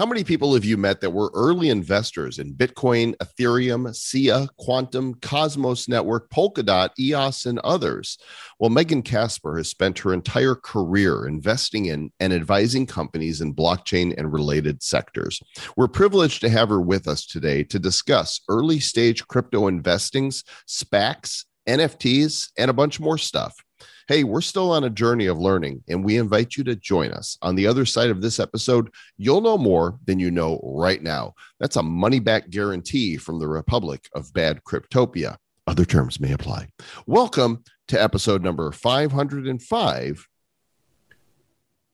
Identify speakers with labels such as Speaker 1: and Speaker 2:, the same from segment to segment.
Speaker 1: How many people have you met that were early investors in Bitcoin, Ethereum, SIA, Qtum, Cosmos Network, Polkadot, EOS, and others? Well, Megan Kaspar has spent her entire career investing in and advising companies in blockchain and related sectors. We're privileged to have her with us today to discuss early stage crypto investings, SPACs, NFTs, and a bunch more stuff. Hey, we're still on a journey of learning, and we invite you to join us. On the other side of this episode, you'll know more than you know right now. That's a money back guarantee from the Republic of Bad Cryptopia. Other terms may apply. Welcome to episode number 505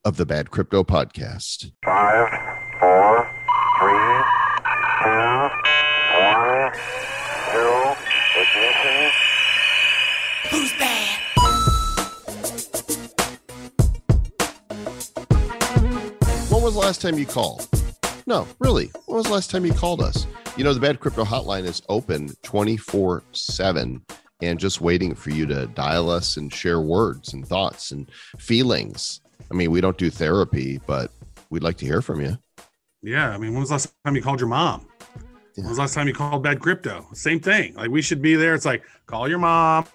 Speaker 1: of the Bad Crypto Podcast.
Speaker 2: Five,
Speaker 1: the last time you called? No, really. When was the last time you called us? You know, the Bad Crypto Hotline is open 24 7 and just waiting for you to dial us and share words and thoughts and feelings. I mean, we don't do therapy, but we'd like to hear from you.
Speaker 3: Yeah, I mean, when was the last time you called your mom? When was the last time you called Bad Crypto? Same thing. Like we should be there. It's like call your mom,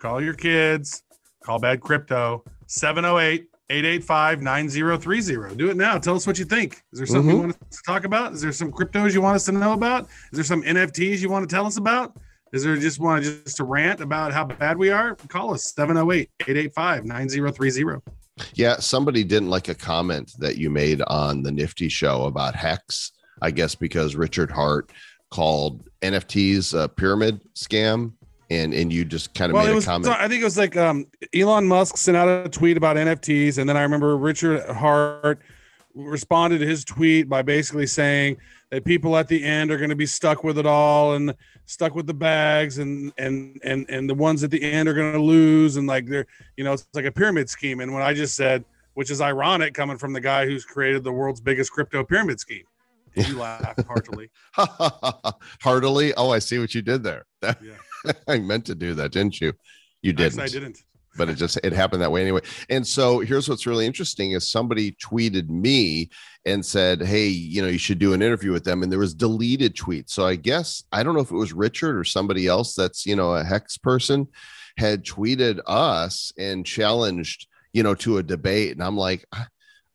Speaker 3: call your kids, call Bad Crypto 708 885 9030. Do it now. Tell us what you think. Is there something you mm-hmm. want us to talk about? Is there some cryptos you want us to know about? Is there some NFTs you want to tell us about? Is there just want to just to rant about how bad we are? Call us 708 885 9030.
Speaker 1: Yeah, somebody didn't like a comment that you made on the Nifty show about Hex, I guess because Richard Heart called NFTs a pyramid scam. And, and you just kind of
Speaker 3: well,
Speaker 1: made
Speaker 3: it
Speaker 1: a comment.
Speaker 3: I think it was like um, Elon Musk sent out a tweet about NFTs, and then I remember Richard Heart responded to his tweet by basically saying that people at the end are going to be stuck with it all and stuck with the bags, and and and and the ones at the end are going to lose, and like they're you know it's like a pyramid scheme. And what I just said, which is ironic coming from the guy who's created the world's biggest crypto pyramid scheme. You laughed heartily.
Speaker 1: Heartily. Oh, I see what you did there.
Speaker 3: Yeah.
Speaker 1: I meant to do that, didn't you? You didn't.
Speaker 3: Actually, I didn't.
Speaker 1: but it just it happened that way anyway. And so here's what's really interesting is somebody tweeted me and said, "Hey, you know, you should do an interview with them." And there was deleted tweets. So I guess I don't know if it was Richard or somebody else that's you know a hex person had tweeted us and challenged you know to a debate. And I'm like. Ah,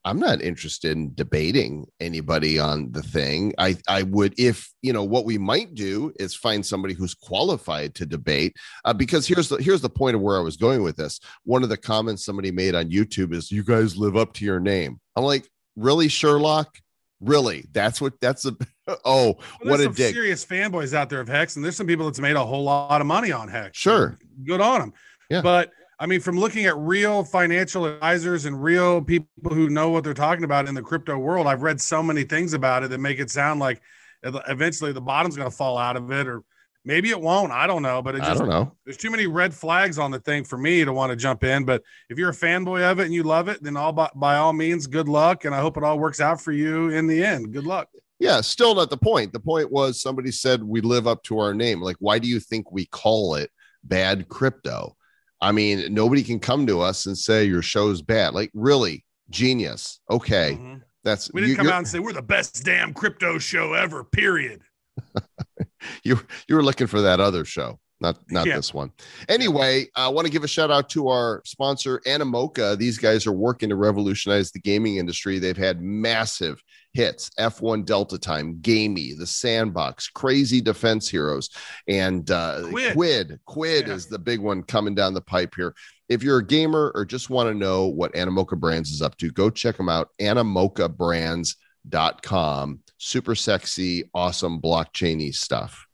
Speaker 1: "I- I'm not interested in debating anybody on the thing. I I would if you know what we might do is find somebody who's qualified to debate uh, because here's the here's the point of where I was going with this. One of the comments somebody made on YouTube is, "You guys live up to your name." I'm like, really, Sherlock? Really? That's what? That's a oh,
Speaker 3: Well,
Speaker 1: what a
Speaker 3: some
Speaker 1: dick.
Speaker 3: serious fanboys out there of Hex, and there's some people that's made a whole lot of money on Hex.
Speaker 1: Sure.
Speaker 3: good on them.
Speaker 1: Yeah.
Speaker 3: But I mean, from looking at real financial advisors and real people who know what they're talking about in the crypto world, I've read so many things about it that make it sound like eventually the bottom's going to fall out of it, or maybe it won't. I don't know, but it just, I
Speaker 1: don't know.
Speaker 3: there's too many red flags on the thing for me to want to jump in. But if you're a fanboy of it and you love it, then all by, by all means, good luck, and I hope it all works out for you in the end. Good luck.
Speaker 1: Yeah, still not the point. The point was somebody said we live up to our name. Like, why do you think we call it bad crypto? I mean, nobody can come to us and say your show's bad. Like, really, genius. Okay,
Speaker 3: Mhm.
Speaker 1: that's
Speaker 3: We didn't
Speaker 1: you,
Speaker 3: come out and say we're the best damn crypto show ever. Period.
Speaker 1: you you were looking for that other show not not
Speaker 3: Yeah.
Speaker 1: this one anyway i want to give a shout out to our sponsor animoca these guys are working to revolutionize the gaming industry they've had massive hits f1 delta time Gamee the sandbox crazy defense heroes and uh
Speaker 3: Quid.
Speaker 1: quid quid
Speaker 3: Yeah.
Speaker 1: is the big one coming down the pipe here if you're a gamer or just want to know what animoca brands is up to go check them out animocabrands.com super sexy awesome blockchainy stuff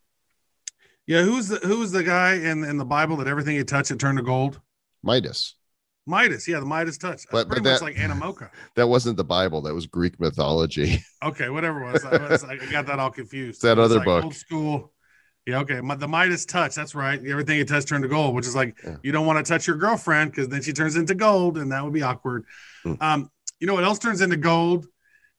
Speaker 3: Yeah, who's the who's the guy in in the Bible that everything he touched it turned to gold?
Speaker 1: Midas.
Speaker 3: Midas, yeah, the Midas touch.
Speaker 1: But-
Speaker 3: pretty
Speaker 1: but
Speaker 3: much
Speaker 1: that-
Speaker 3: like Animoca.
Speaker 1: That wasn't the Bible. That was Greek mythology.
Speaker 3: Okay, whatever it was. I, was- I got that all confused.
Speaker 1: That other
Speaker 3: like
Speaker 1: book.
Speaker 3: Old school. Yeah, okay. My, the Midas touch. That's right. Everything you touch turned to gold, which is like
Speaker 1: Yeah.
Speaker 3: you don't want to touch your girlfriend because then she turns into gold, and that would be awkward.
Speaker 1: Hmm.
Speaker 3: Um, you know what else turns into gold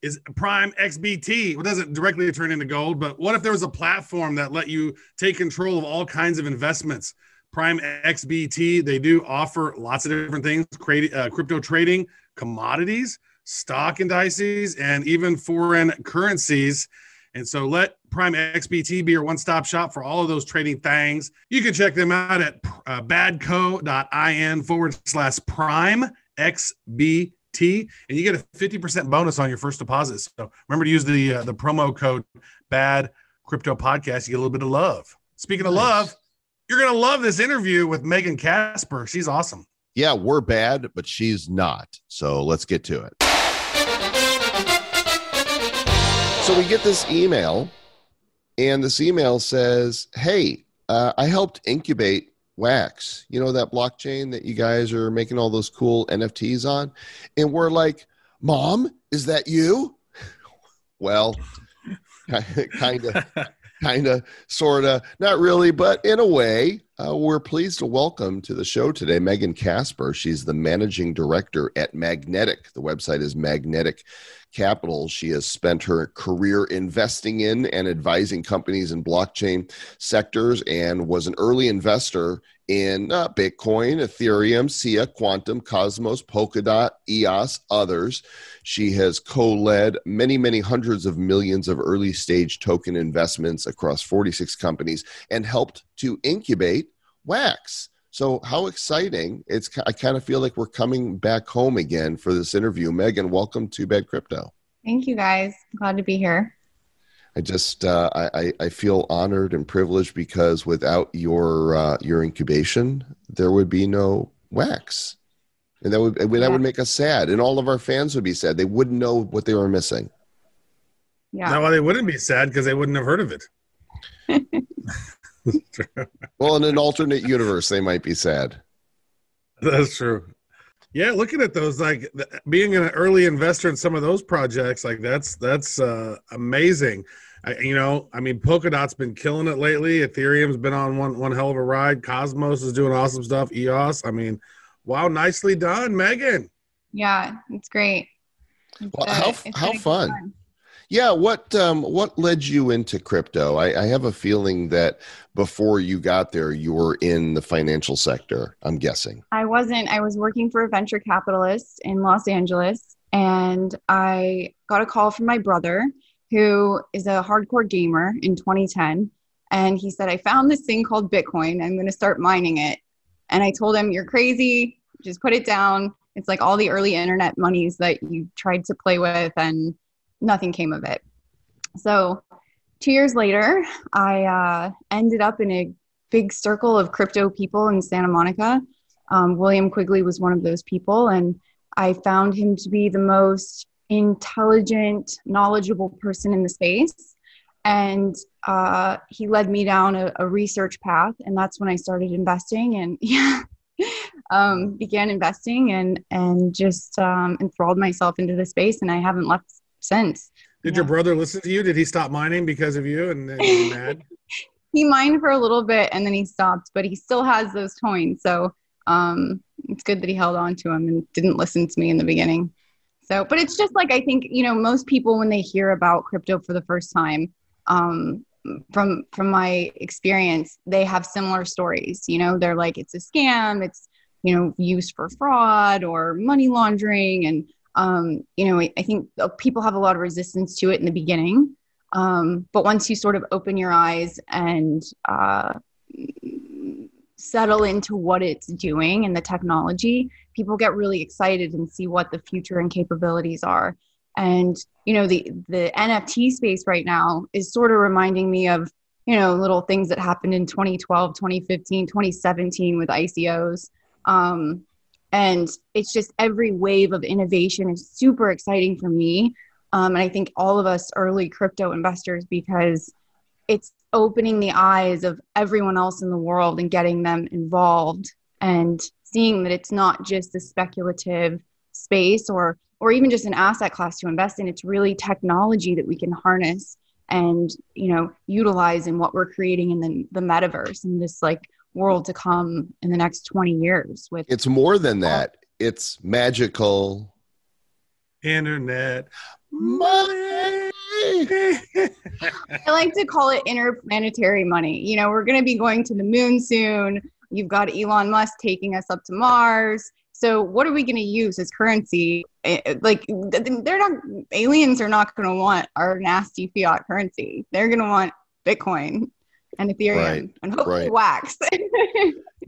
Speaker 3: is Prime XBT. Well, it doesn't directly turn into gold, but what if there was a platform that let you take control of all kinds of investments? Prime XBT, they do offer lots of different things, create, uh, crypto trading, commodities. stock indices, and even foreign currencies. And so let Prime XBT be your one stop shop for all of those trading things. You can check them out at uh, badco.in forward slash prime XBT, and you get a 50% bonus on your first deposit. So remember to use the, uh, the promo code BAD Crypto Podcast. You get a little bit of love. Speaking of love, you're going to love this interview with Megan Kaspar. She's awesome.
Speaker 1: Yeah, we're bad, but she's not. So let's get to it. So we get this email, and this email says, Hey, uh, I helped incubate Wax, you know, that blockchain that you guys are making all those cool NFTs on. And we're like, Mom, is that you? well, kind of kind of, sort of, not really, but in a way, uh, we're pleased to welcome to the show today Megan Kaspar. She's the managing director at Magnetic. The website is Magnetic Capital. She has spent her career investing in and advising companies in blockchain sectors and was an early investor in uh, Bitcoin, Ethereum, SIA, Qtum, Cosmos, Polkadot, EOS, others. She has co led many, many hundreds of millions of early stage token investments across 46 companies and helped to incubate Wax. So, how exciting! It's I kind of feel like we're coming back home again for this interview. Megan, welcome to Bad Crypto.
Speaker 4: Thank you guys. Glad to be here.
Speaker 1: I just uh, I, I I feel honored and privileged because without your uh, your incubation, there would be no wax, and that would that
Speaker 4: Yeah.
Speaker 1: would make us sad, and all of our fans would be sad. They wouldn't know what they were missing.
Speaker 4: Yeah.
Speaker 3: No, they wouldn't be sad because they wouldn't have heard of it.
Speaker 1: Well, in an alternate universe, they might be sad.
Speaker 3: That's true. Yeah, looking at those, like th- being an early investor in some of those projects, like that's that's uh, amazing. I, you know, I mean, Polkadot's been killing it lately. Ethereum's been on one one hell of a ride. Cosmos is doing awesome stuff. EOS, I mean, wow, nicely done, Megan.
Speaker 4: Yeah, it's great. It's,
Speaker 1: Well, how-
Speaker 4: it's
Speaker 1: how
Speaker 4: been a good
Speaker 1: fun. Yeah, what um, what led you into crypto? I, I have a feeling that before you got there, you were in the financial sector. I'm guessing.
Speaker 4: I wasn't. I was working for a venture capitalist in Los Angeles, and I got a call from my brother, who is a hardcore gamer in 2010. And he said, I found this thing called Bitcoin. I'm going to start mining it. And I told him, You're crazy. Just put it down. It's like all the early internet monies that you tried to play with, and nothing came of it. So, two years later, I uh, ended up in a big circle of crypto people in Santa Monica. Um, William Quigley was one of those people, and I found him to be the most intelligent, knowledgeable person in the space. And uh, he led me down a, a research path, and that's when I started investing and yeah, um, began investing and and just um, enthralled myself into the space, and I haven't left since.
Speaker 3: Did your brother listen to you? Did he stop mining because of you? And then he's mad?
Speaker 4: he mined for a little bit and then he stopped, but he still has those coins. So um, it's good that he held on to them and didn't listen to me in the beginning. So, but it's just like I think you know most people when they hear about crypto for the first time, um, from from my experience, they have similar stories. You know, they're like it's a scam, it's you know used for fraud or money laundering, and um, you know I, think uh, people have a lot of resistance to it in the beginning. Um, but once you sort of open your eyes and uh, settle into what it's doing and the technology, people get really excited and see what the future and capabilities are. And you know, the the NFT space right now is sort of reminding me of you know little things that happened in 2012, 2015, 2017 with ICOs. Um, and it's just every wave of innovation is super exciting for me um, and I think all of us early crypto investors because it's opening the eyes of everyone else in the world and getting them involved and seeing that it's not just a speculative space or or even just an asset class to invest in it's really technology that we can harness and you know utilize in what we're creating in the, the metaverse and this like world to come in the next 20 years with
Speaker 1: It's more than that. It's magical.
Speaker 3: Internet.
Speaker 1: Money.
Speaker 4: I like to call it interplanetary money. You know, we're going to be going to the moon soon. You've got Elon Musk taking us up to Mars. So what are we going to use as currency? Eh, eh, Like they're not aliens are not going to want our nasty fiat currency. They're going to want Bitcoin and Ethereum
Speaker 1: Right,
Speaker 4: and hopefully
Speaker 1: right.
Speaker 4: wax.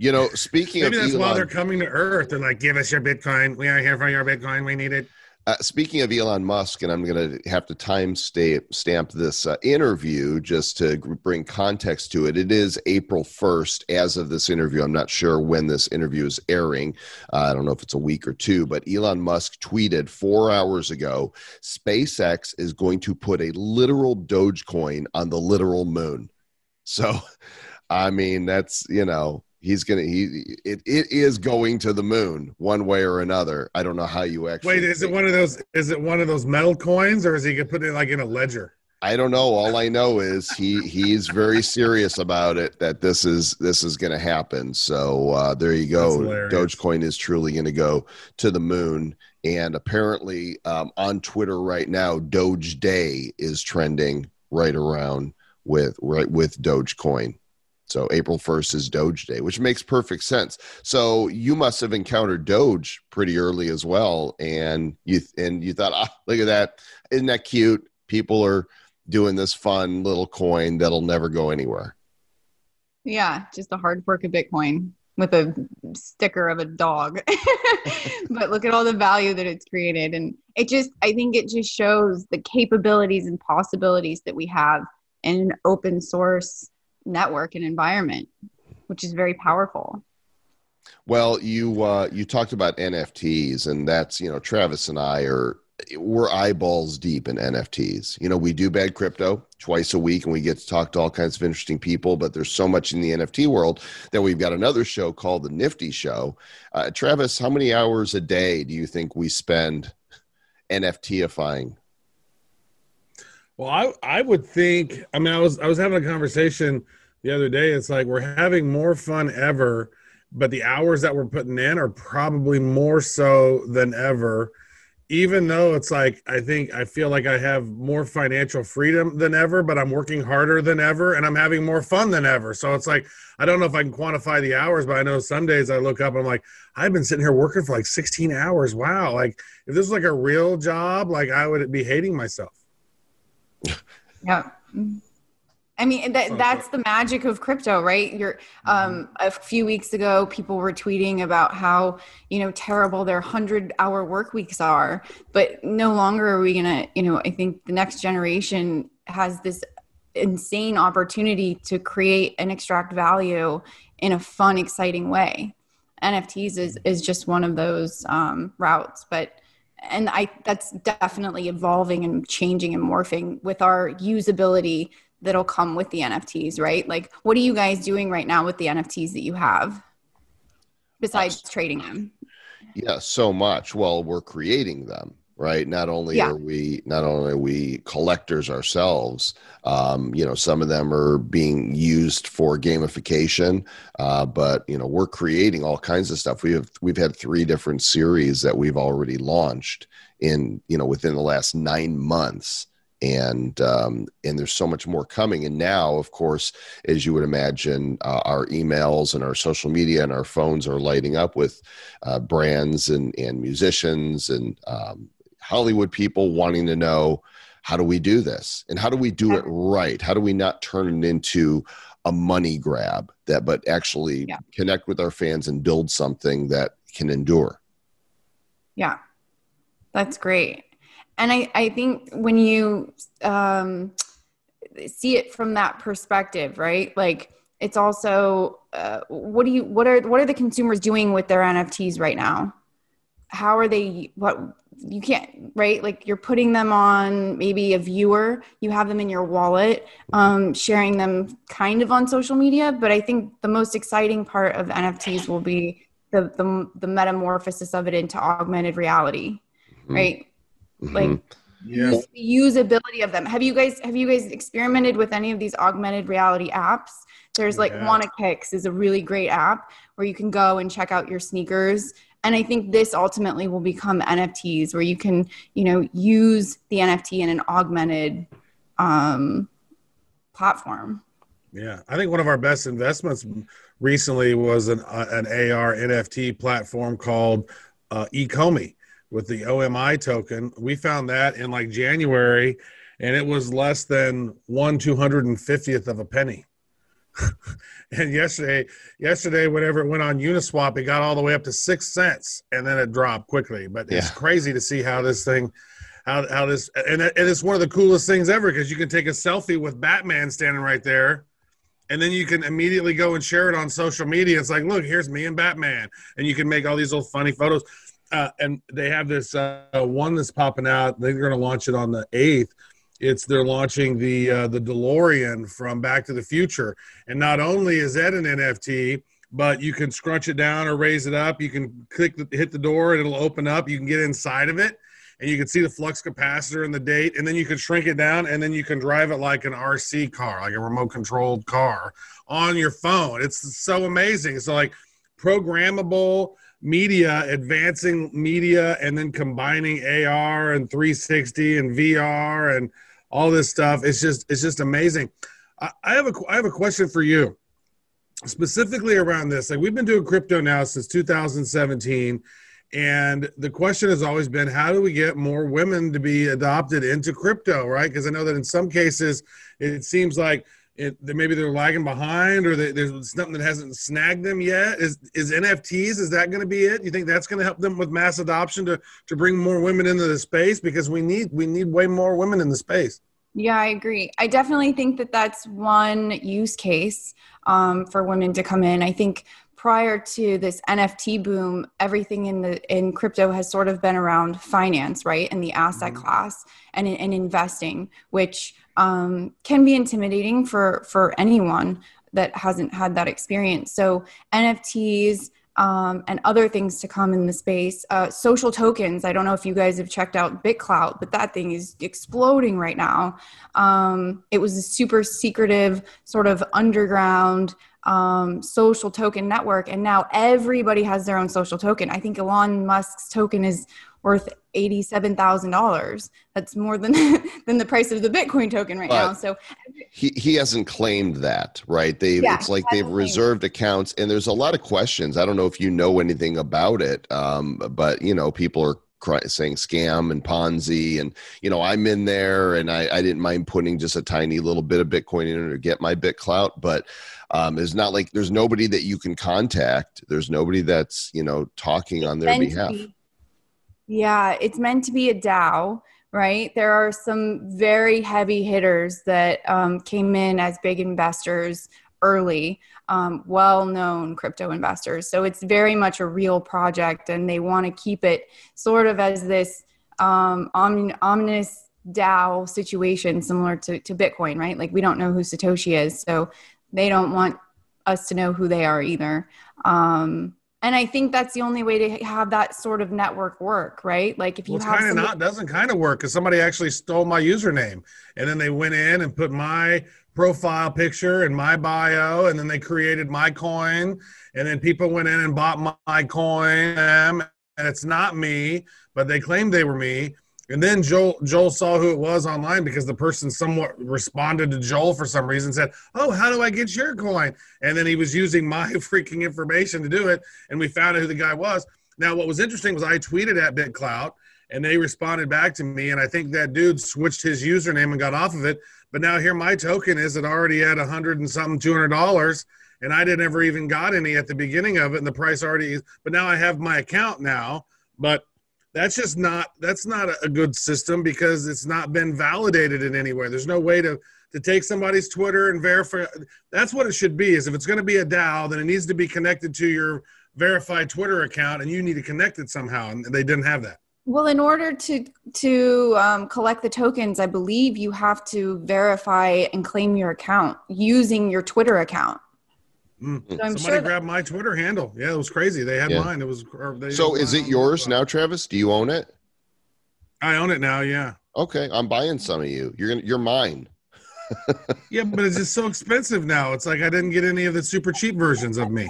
Speaker 1: You know, speaking
Speaker 3: Maybe
Speaker 1: of
Speaker 3: that's why
Speaker 1: Elon,
Speaker 3: they're coming to Earth and like, give us your Bitcoin. We are here for your Bitcoin. We need it.
Speaker 1: Uh, speaking of Elon Musk, and I'm going to have to time stay, stamp this uh, interview just to bring context to it. It is April 1st as of this interview. I'm not sure when this interview is airing. Uh, I don't know if it's a week or two, but Elon Musk tweeted four hours ago SpaceX is going to put a literal Dogecoin on the literal moon. So, I mean, that's, you know, he's going to, he, it, it is going to the moon one way or another. I don't know how you actually.
Speaker 3: Wait, is it one of those? Is it one of those metal coins, or is he gonna put it like in a ledger?
Speaker 1: I don't know. All I know is he he's very serious about it that this is this is going to happen. So uh, there you go. Dogecoin is truly going to go to the moon. And apparently um, on Twitter right now, Doge Day is trending right around with right with Dogecoin. So April 1st is Doge Day, which makes perfect sense. So you must have encountered Doge pretty early as well, and you and you thought, ah, look at that, isn't that cute? People are doing this fun little coin that'll never go anywhere.
Speaker 4: yeah, just a hard fork of Bitcoin with a sticker of a dog. but look at all the value that it's created. And it just, I think it just shows the capabilities and possibilities that we have in an open source network and environment, which is very powerful.
Speaker 1: Well, you uh, you talked about NFTs, and that's you know Travis and I are we're eyeballs deep in NFTs. You know, we do bad crypto twice a week, and we get to talk to all kinds of interesting people. But there's so much in the NFT world that we've got another show called the Nifty Show. Uh, Travis, how many hours a day do you think we spend NFTifying?
Speaker 3: Well, I I would think. I mean, I was I was having a conversation the other day. It's like we're having more fun ever, but the hours that we're putting in are probably more so than ever. Even though it's like I think I feel like I have more financial freedom than ever, but I'm working harder than ever and I'm having more fun than ever. So it's like I don't know if I can quantify the hours, but I know some days I look up and I'm like, I've been sitting here working for like 16 hours. Wow. Like if this was like a real job, like I would be hating myself.
Speaker 4: Yeah. I mean, that, that's the magic of crypto, right? You're, um, a few weeks ago, people were tweeting about how, you know, terrible their 100 hour work weeks are, but no longer are we going to, you know, I think the next generation has this insane opportunity to create and extract value in a fun, exciting way. NFTs is, is just one of those um, routes, but and I that's definitely evolving and changing and morphing with our usability that'll come with the NFTs, right? Like, what are you guys doing right now with the NFTs that you have besides trading them?
Speaker 1: Yeah, so much. Well, we're creating them, right? Not only
Speaker 4: Yeah.
Speaker 1: are we not only are we collectors ourselves, um, you know, some of them are being used for gamification, uh, but you know, we're creating all kinds of stuff. We have we've had three different series that we've already launched in you know within the last nine months. And um, and there's so much more coming. And now, of course, as you would imagine, uh, our emails and our social media and our phones are lighting up with uh, brands and, and musicians and um, Hollywood people wanting to know how do we do this and how do we do it right? How do we not turn it into a money grab that, but actually
Speaker 4: Yeah.
Speaker 1: connect with our fans and build something that can endure?
Speaker 4: Yeah, that's great. And I, I think when you um, see it from that perspective, right? Like it's also uh, what do you what are what are the consumers doing with their NFTs right now? How are they? What you can't right? Like you're putting them on maybe a viewer. You have them in your wallet, um, sharing them kind of on social media. But I think the most exciting part of NFTs will be the the, the metamorphosis of it into augmented reality,
Speaker 1: Mhm.
Speaker 4: right? Like
Speaker 1: Mhm.
Speaker 3: Yeah.
Speaker 4: the usability of them. Have you guys have you guys experimented with any of these augmented reality apps? There's like
Speaker 3: Yeah.
Speaker 4: Wanna Kicks is a really great app where you can go and check out your sneakers. And I think this ultimately will become NFTs where you can, you know, use the NFT in an augmented um, platform.
Speaker 3: Yeah, I think one of our best investments recently was an uh, an AR NFT platform called uh, Ecomi with the OMI token. We found that in like January, and it was less than one two hundred and fiftieth of a penny. and yesterday, yesterday, whenever it went on Uniswap, it got all the way up to six cents, and then it dropped quickly. But it's crazy to see how this thing, how how this, and, and it's one of the coolest things ever because you can take a selfie with Batman standing right there, and then you can immediately go and share it on social media. It's like, look, here's me and Batman, and you can make all these little funny photos. Uh, and they have this uh, one that's popping out. They're going to launch it on the eighth. It's they're launching the uh, the DeLorean from Back to the Future, and not only is that an NFT, but you can scrunch it down or raise it up. You can click the, hit the door and it'll open up. You can get inside of it, and you can see the flux capacitor and the date, and then you can shrink it down, and then you can drive it like an RC car, like a remote controlled car on your phone. It's so amazing. So like programmable media, advancing media, and then combining AR and 360 and VR and all this stuff. It's just it's just amazing. I, I have a I have a question for you specifically around this. Like we've been doing crypto now since 2017. And the question has always been, how do we get more women to be adopted into crypto, right? Because I know that in some cases, it seems like it, maybe they're lagging behind, or they, there's something that hasn't snagged them yet. Is is NFTs? Is that going to be it? You think that's going to help them with mass adoption to to bring more women into the space? Because we need we need way more women in the space.
Speaker 4: Yeah, I agree. I definitely think that that's one use case um, for women to come in. I think prior to this NFT boom, everything in the in crypto has sort of been around finance, right, and the asset class and and investing, which um, can be intimidating for for anyone that hasn't had that experience. So NFTs. Um, and other things to come in the space. Uh, social tokens. I don't know if you guys have checked out BitClout, but that thing is exploding right now. Um, it was a super secretive, sort of underground um, social token network, and now everybody has their own social token. I think Elon Musk's token is worth eighty-seven thousand dollars. That's more than than the price of the Bitcoin token right
Speaker 1: But-
Speaker 4: now. So.
Speaker 1: he he hasn't claimed that right? They
Speaker 4: Yeah,
Speaker 1: it's like they've reserved accounts and there's a lot of questions. I don't know if you know anything about it um, but you know people are cry, saying scam and ponzi and you know i'm in there and I, I didn't mind putting just a tiny little bit of bitcoin in to get my bit clout but um, it's not like there's nobody that you can contact. There's nobody that's you know talking on their behalf.
Speaker 4: be- yeah, it's meant to be a DAO, right? There are some very heavy hitters that um, came in as big investors early, um, well known crypto investors. So it's very much a real project, and they want to keep it sort of as this um, ominous DAO situation, similar to, to Bitcoin, right? Like we don't know who Satoshi is. So they don't want us to know who they are either. Um, and I think that's the only way to have that sort of network work, right? Like if you
Speaker 3: Well,
Speaker 4: have
Speaker 3: kind of
Speaker 4: somebody-
Speaker 3: not doesn't kind of work because somebody actually stole my username. And then they went in and put my profile picture and my bio and then they created my coin. And then people went in and bought my, my coin and it's not me but they claimed they were me and then Joel Joel saw who it was online because the person somewhat responded to Joel for some reason said, "Oh, how do I get your coin?" And then he was using my freaking information to do it, and we found out who the guy was. Now, what was interesting was I tweeted at BitClout, and they responded back to me, and I think that dude switched his username and got off of it. But now here my token is it already at a hundred and something, two hundred dollars, and I didn't ever even got any at the beginning of it, and the price already is. But now I have my account now, but that's just not that's not a- good system because it's not been validated in any way. There's no way to to take somebody's Twitter and verify. That's what it should be. Is if it's going to be a DAO, then it needs to be connected to your verified Twitter account, and you need to connect it somehow. And they didn't have that.
Speaker 4: Well, in order to to um, collect the tokens, I believe you have to verify and claim your account using your Twitter account.
Speaker 3: Mm.
Speaker 4: So I'm
Speaker 3: Somebody
Speaker 4: sure that,
Speaker 3: grabbed my Twitter handle. Yeah, it was crazy. They had
Speaker 1: Yeah.
Speaker 3: mine. It was. or they
Speaker 1: so is it yours now travis do you own it
Speaker 3: I own it now. Yeah.
Speaker 1: okay i'm buying some of you you're gonna you're mine
Speaker 3: Yeah, but it's just so expensive now. It's like I didn't get any of the super cheap versions of me.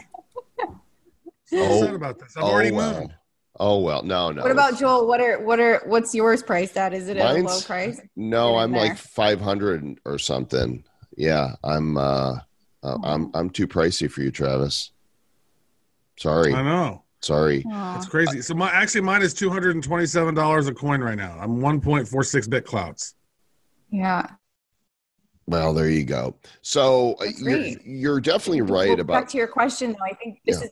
Speaker 3: So
Speaker 1: Oh.
Speaker 3: upset about this. I've already
Speaker 1: well.
Speaker 3: moved.
Speaker 1: Oh well, no, no.
Speaker 4: what about Joel? What are what are what's yours priced at? Is it at a low price?
Speaker 1: No, I'm
Speaker 4: there.
Speaker 1: like 500 or something. Yeah, I'm uh Uh, I'm I'm too pricey for you, Travis. Sorry,
Speaker 3: I know.
Speaker 1: sorry.
Speaker 4: Aw.
Speaker 3: It's crazy. So my actually mine is two hundred and twenty-seven dollars a coin right now. I'm one point four six bit clouds.
Speaker 4: Yeah.
Speaker 1: Well, there you go. So uh, you're, you're definitely
Speaker 4: Well,
Speaker 1: right
Speaker 4: back
Speaker 1: about
Speaker 4: to your question though i think this
Speaker 1: Yeah.
Speaker 4: is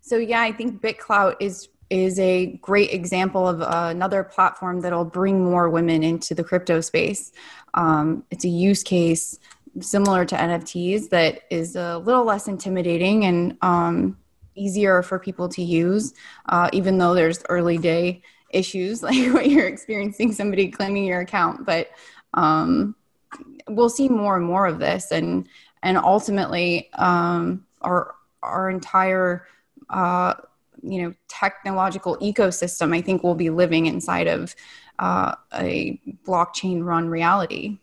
Speaker 4: so yeah i think bitclout is is a great example of uh, another platform that'll bring more women into the crypto space um, it's a use case similar to nfts that is a little less intimidating and um, easier for people to use uh, even though there's early day issues like what you're experiencing somebody claiming your account. But um, we'll see more and more of this and and ultimately um, our our entire uh, you know technological ecosystem i think will be living inside of uh, a blockchain run reality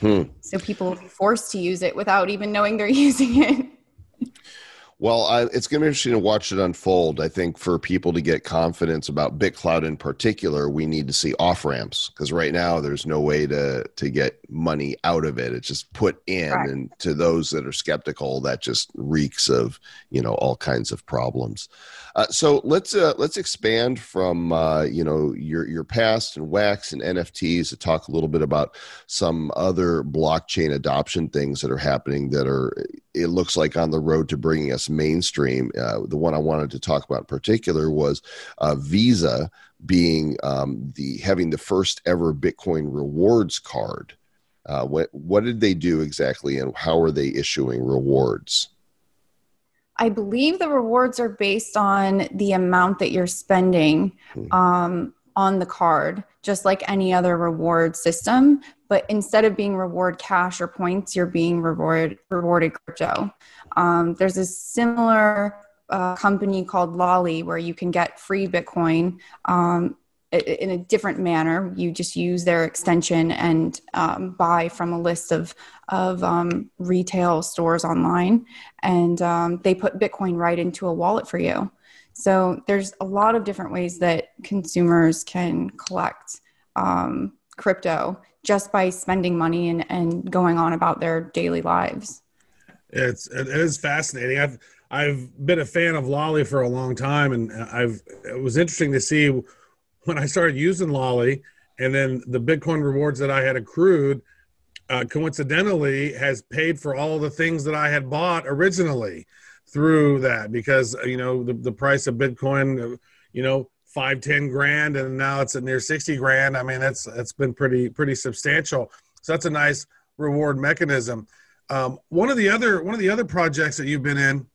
Speaker 1: Hmm.
Speaker 4: so people will be forced to use it without even knowing they're using it
Speaker 1: Well, I, it's going to be interesting to watch it unfold. I think for people to get confidence about BitClout in particular, we need to see off ramps because right now there's no way to to get money out of it. It's just put in,
Speaker 4: Correct.
Speaker 1: and to those that are skeptical, that just reeks of you know all kinds of problems. Uh, so let's uh, let's expand from uh, you know your your past and wax and NFTs to talk a little bit about some other blockchain adoption things that are happening that are it looks like on the road to bringing us mainstream. Uh, the one I wanted to talk about in particular was uh, Visa being um, the having the first ever Bitcoin rewards card. Uh, what what did they do exactly, and how are they issuing rewards?
Speaker 4: I believe the rewards are based on the amount that you're spending
Speaker 1: Hmm.
Speaker 4: um, on the card, just like any other reward system. But instead of being reward cash or points, you're being reward rewarded crypto. Um, there's a similar uh, company called Lolli where you can get free Bitcoin um, in a different manner. You just use their extension and um, buy from a list of of um, retail stores online and um, they put Bitcoin right into a wallet for you. So there's a lot of different ways that consumers can collect um, crypto just by spending money and, and going on about their daily lives.
Speaker 3: It's it is fascinating. I've I've been a fan of Lolli for a long time, and I've it was interesting to see when I started using Lolli, and then the Bitcoin rewards that I had accrued, uh, coincidentally, has paid for all the things that I had bought originally through that because uh, you know the the price of Bitcoin, uh, you know. Five, ten grand, and now it's at near sixty grand. I mean, that's that's been pretty pretty substantial. So that's a nice reward mechanism. Um, one of the other one of the other projects that you've been in,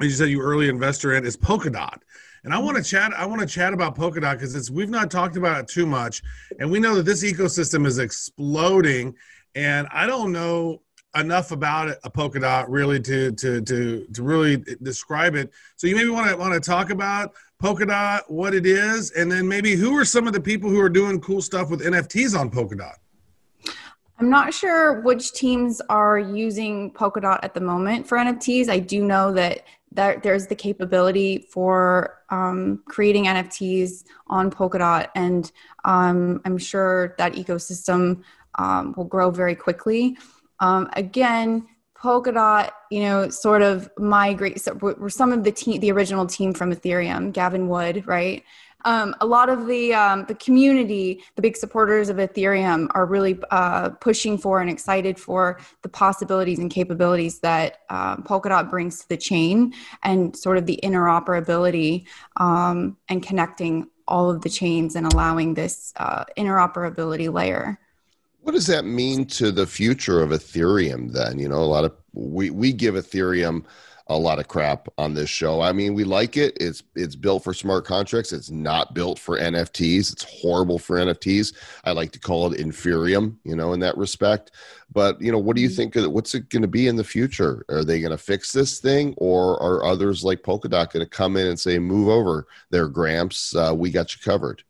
Speaker 3: as you said, you early investor in, is Polkadot. And I want to chat. I want to chat about Polkadot because it's we've not talked about it too much, and we know that this ecosystem is exploding. And I don't know enough about it, a Polkadot really to to to to really describe it. So you maybe want to want to talk about Polkadot, what it is, and then maybe who are some of the people who are doing cool stuff with NFTs on Polkadot.
Speaker 4: I'm not sure which teams are using Polkadot at the moment for NFTs. I do know that that there's the capability for um, creating NFTs on Polkadot, and um, I'm sure that ecosystem um, will grow very quickly. Um, again, Polkadot, you know, sort of migrate. So we're some of the team, the original team from Ethereum, Gavin Wood, right? Um, a lot of the um, the community, the big supporters of Ethereum, are really uh, pushing for and excited for the possibilities and capabilities that um, Polkadot brings to the chain, and sort of the interoperability um, and connecting all of the chains and allowing this uh, interoperability layer.
Speaker 1: What does that mean to the future of Ethereum then? You know, a lot of we we give Ethereum a lot of crap on this show. I mean, we like it. It's it's built for smart contracts. It's not built for NFTs. It's horrible for NFTs. I like to call it inferium, you know, in that respect. But, you know, what do you think of what's it going to be in the future? Are they going to fix this thing or are others like Polkadot going to come in and say move over there Gramps, uh, we got you covered?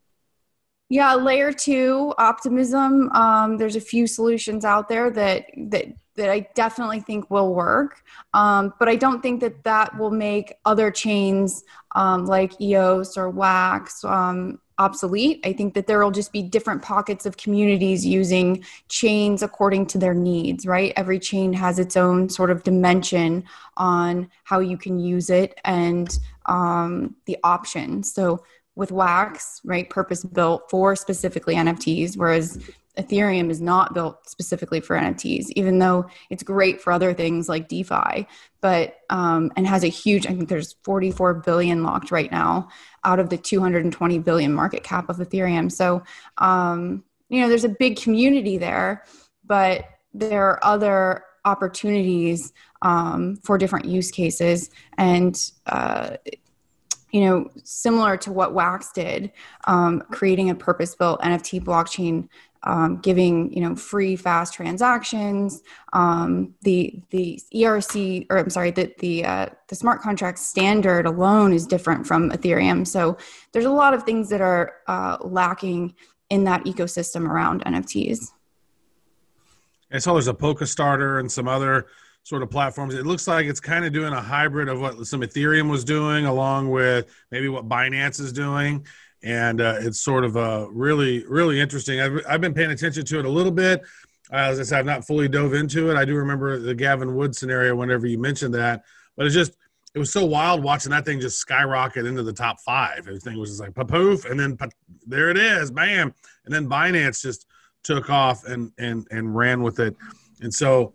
Speaker 4: Yeah, layer two optimism. Um, there's a few solutions out there that that that I definitely think will work. Um, but I don't think that that will make other chains um, like EOS or Wax um, obsolete. I think that there will just be different pockets of communities using chains according to their needs, right? Every chain has its own sort of dimension on how you can use it and um, the options. So with Wax, right, purpose built for specifically NFTs, whereas Ethereum is not built specifically for NFTs, even though it's great for other things like DeFi, but um, and has a huge. I think there's 44 billion locked right now out of the 220 billion market cap of Ethereum. So um, you know, there's a big community there, but there are other opportunities um, for different use cases and. Uh, you know, similar to what Wax did, um, creating a purpose-built NFT blockchain um, giving you know free fast transactions um, the the erc or i'm sorry the the, uh, the smart contract standard alone is different from ethereum. So there's a lot of things that are uh, lacking in that ecosystem around nfts
Speaker 3: i saw there's a Polkastarter and some other sort of platforms it looks like it's kind of doing a hybrid of what some ethereum was doing along with maybe what binance is doing and uh, it's sort of uh, really really interesting. I've, I've been paying attention to it a little bit. As I said, I've not fully dove into it. I do remember the Gavin Wood scenario whenever you mentioned that, but it's just it was so wild watching that thing just skyrocket into the top five. Everything was just like poof, and then there it is, bam, and then Binance just took off and and and ran with it. And so,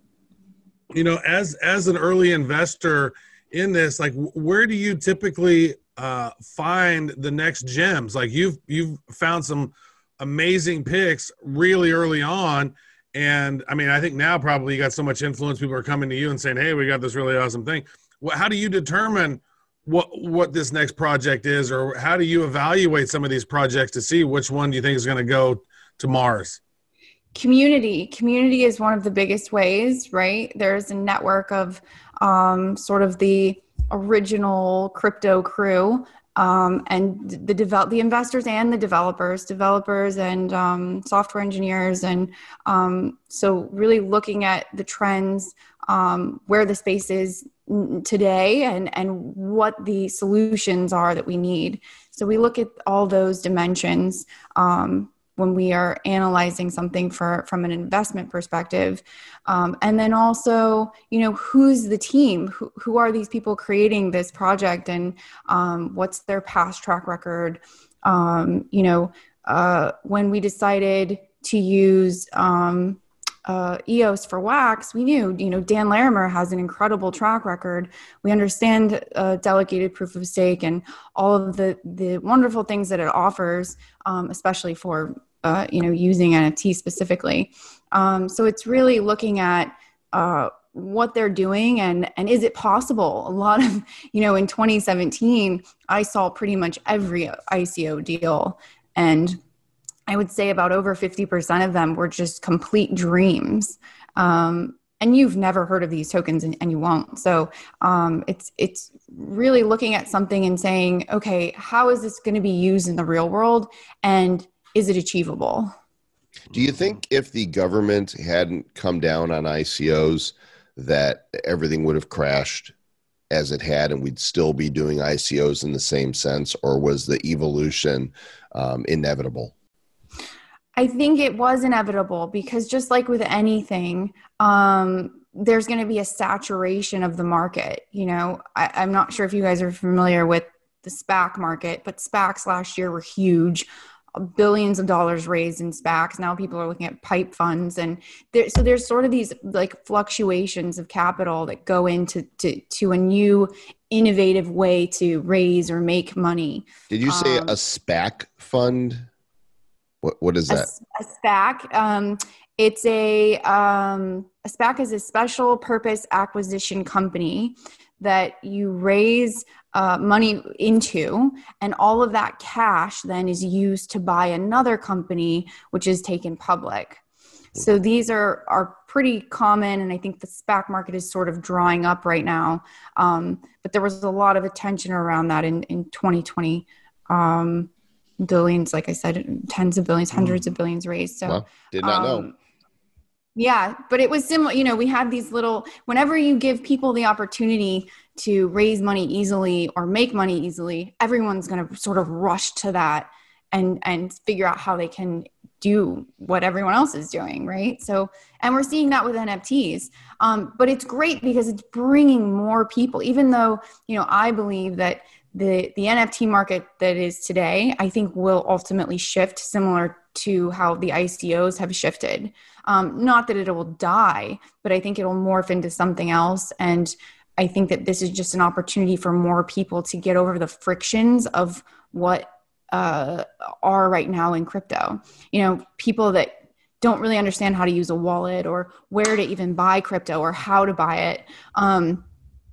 Speaker 3: you know, as as an early investor in this, like, where do you typically uh, find the next gems. Like you've you've found some amazing picks really early on. And I mean, I think now probably you got so much influence. People are coming to you and saying, "Hey, we got this really awesome thing." Well, how do you determine what what this next project is, or how do you evaluate some of these projects to see which one do you think is going to go to Mars?
Speaker 4: Community, community is one of the biggest ways, right? There's a network of um, sort of the original crypto crew um, and the develop the investors and the developers, developers and um, software engineers, and um, so really looking at the trends, um, where the space is today, and and what the solutions are that we need. So we look at all those dimensions um, when we are analyzing something for from an investment perspective. Um, and then also you know who's the team? Who, who are these people creating this project? And um, what's their past track record? Um, you know uh, when we decided to use um, uh, EOS for wax, we knew, you know, Dan Larimer has an incredible track record. We understand uh, delegated proof of stake and all of the the wonderful things that it offers, um, especially for uh, you know using NFT specifically. Um, so it's really looking at uh, what they're doing and and is it possible? A lot of you know in 2017, I saw pretty much every ICO deal and I would say about over 50% of them were just complete dreams. Um, and you've never heard of these tokens and, and you won't. So um, it's it's really looking at something and saying, okay, how is this going to be used in the real world, and is it achievable?
Speaker 1: Do you think if the government hadn't come down on ICOs, that everything would have crashed as it had, and we'd still be doing ICOs in the same sense, or was the evolution um, inevitable?
Speaker 4: I think it was inevitable because just like with anything, um, there's going to be a saturation of the market. You know, I, I'm not sure if you guys are familiar with the SPAC market, but SPACs last year were huge billions of dollars raised in SPACs. Now people are looking at pipe funds, and there, so there's sort of these like fluctuations of capital that go into to, to a new innovative way to raise or make money.
Speaker 1: Did you say um, a SPAC fund? What what is that?
Speaker 4: A, a SPAC. Um, it's a um, a SPAC is a special purpose acquisition company that you raise uh, money into, and all of that cash then is used to buy another company, which is taken public. So these are are pretty common, and I think the SPAC market is sort of drawing up right now. Um, but there was a lot of attention around that in in 2020. Um, billions, like I said, tens of billions, hundreds of billions raised. So
Speaker 1: well, did not um, know.
Speaker 4: Yeah, but it was similar. You know, we had these little, whenever you give people the opportunity to raise money easily or make money easily, everyone's going to sort of rush to that and and figure out how they can do what everyone else is doing, right? So, and we're seeing that with NFTs. Um, but it's great because it's bringing more people. Even though you know, I believe that the the NFT market that is today, I think will ultimately shift similar to how the ICOs have shifted. Um, not that it will die, but I think it'll morph into something else. And I think that this is just an opportunity for more people to get over the frictions of what uh, are right now in crypto. You know, people that don't really understand how to use a wallet or where to even buy crypto or how to buy it. Um,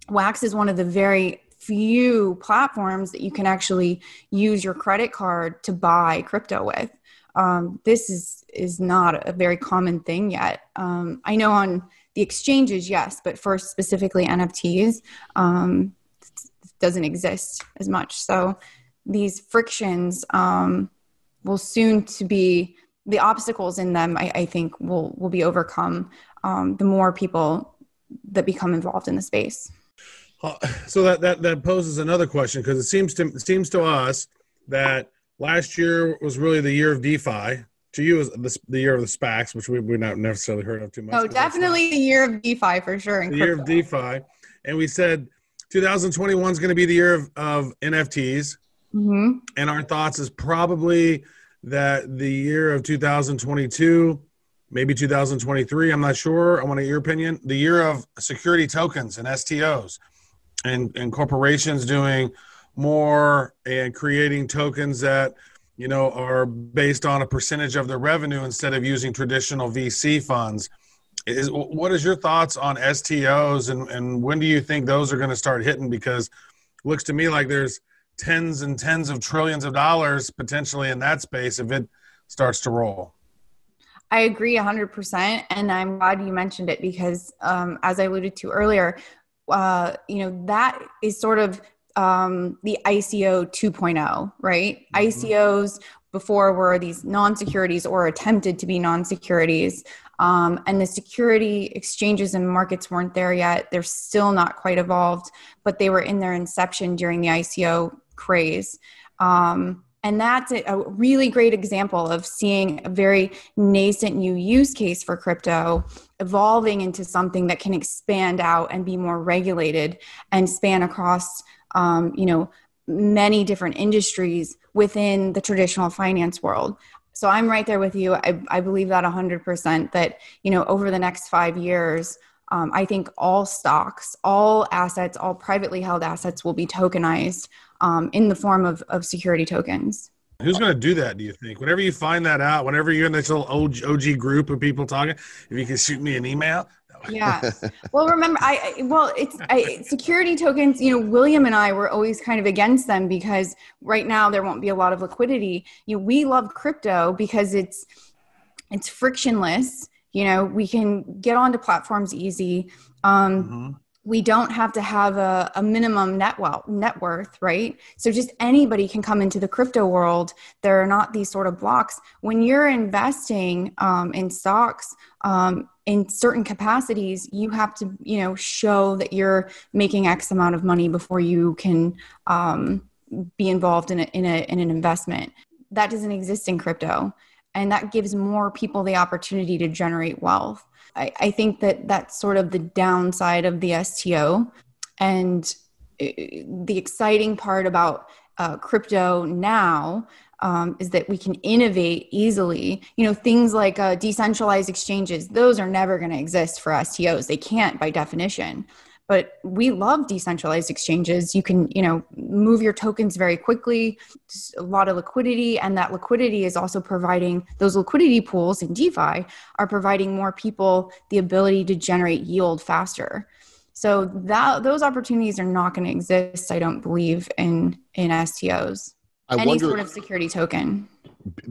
Speaker 4: Wax is one of the very few platforms that you can actually use your credit card to buy crypto with. Um, this is is not a very common thing yet. Um, I know on the exchanges, yes, but for specifically NFTs, um, doesn't exist as much. So these frictions um, will soon to be the obstacles in them. I, I think will will be overcome um, the more people that become involved in the space.
Speaker 3: Uh, so that, that that poses another question because it seems to it seems to us that last year was really the year of DeFi. To you, was the, the year of the SPACs, which we we not necessarily heard of too much.
Speaker 4: Oh, definitely the year of DeFi for sure.
Speaker 3: The year of DeFi, and we said 2021 is going to be the year of, of NFTs.
Speaker 4: Mm-hmm.
Speaker 3: And our thoughts is probably that the year of 2022, maybe 2023, I'm not sure. I want to your opinion. The year of security tokens and STOs and, and corporations doing more and creating tokens that you know are based on a percentage of their revenue instead of using traditional VC funds. Is what is your thoughts on STOs and, and when do you think those are going to start hitting? Because looks to me like there's tens and tens of trillions of dollars potentially in that space if it starts to roll.
Speaker 4: I agree 100%. And I'm glad you mentioned it because, um, as I alluded to earlier, uh, you know, that is sort of um, the ICO 2.0, right? Mm-hmm. ICOs before were these non securities or attempted to be non securities. Um, and the security exchanges and markets weren't there yet. They're still not quite evolved, but they were in their inception during the ICO craze. Um, and that's a really great example of seeing a very nascent new use case for crypto evolving into something that can expand out and be more regulated and span across, um, you know, many different industries within the traditional finance world. So I'm right there with you. I, I believe that 100% that, you know, over the next five years, um, I think all stocks, all assets, all privately held assets will be tokenized um, in the form of, of security tokens.
Speaker 3: Who's going to do that? Do you think? Whenever you find that out, whenever you're in this little OG, OG group of people talking, if you can shoot me an email.
Speaker 4: yeah. Well, remember, I well, it's I, security tokens. You know, William and I were always kind of against them because right now there won't be a lot of liquidity. You know, we love crypto because it's it's frictionless. You know, we can get onto platforms easy. Um, mm-hmm we don't have to have a, a minimum net, well, net worth, right? So just anybody can come into the crypto world. There are not these sort of blocks. When you're investing um, in stocks, um, in certain capacities, you have to, you know, show that you're making X amount of money before you can um, be involved in, a, in, a, in an investment. That doesn't exist in crypto. And that gives more people the opportunity to generate wealth. I, I think that that's sort of the downside of the STO. And uh, the exciting part about uh, crypto now um, is that we can innovate easily. You know, things like uh, decentralized exchanges, those are never going to exist for STOs. They can't by definition but we love decentralized exchanges. You can you know move your tokens very quickly a lot of liquidity and that liquidity is also providing those liquidity pools in defi are providing more people the ability to generate yield faster. So that those opportunities are not going to exist i don't believe in in stos I any wonder, sort of security token.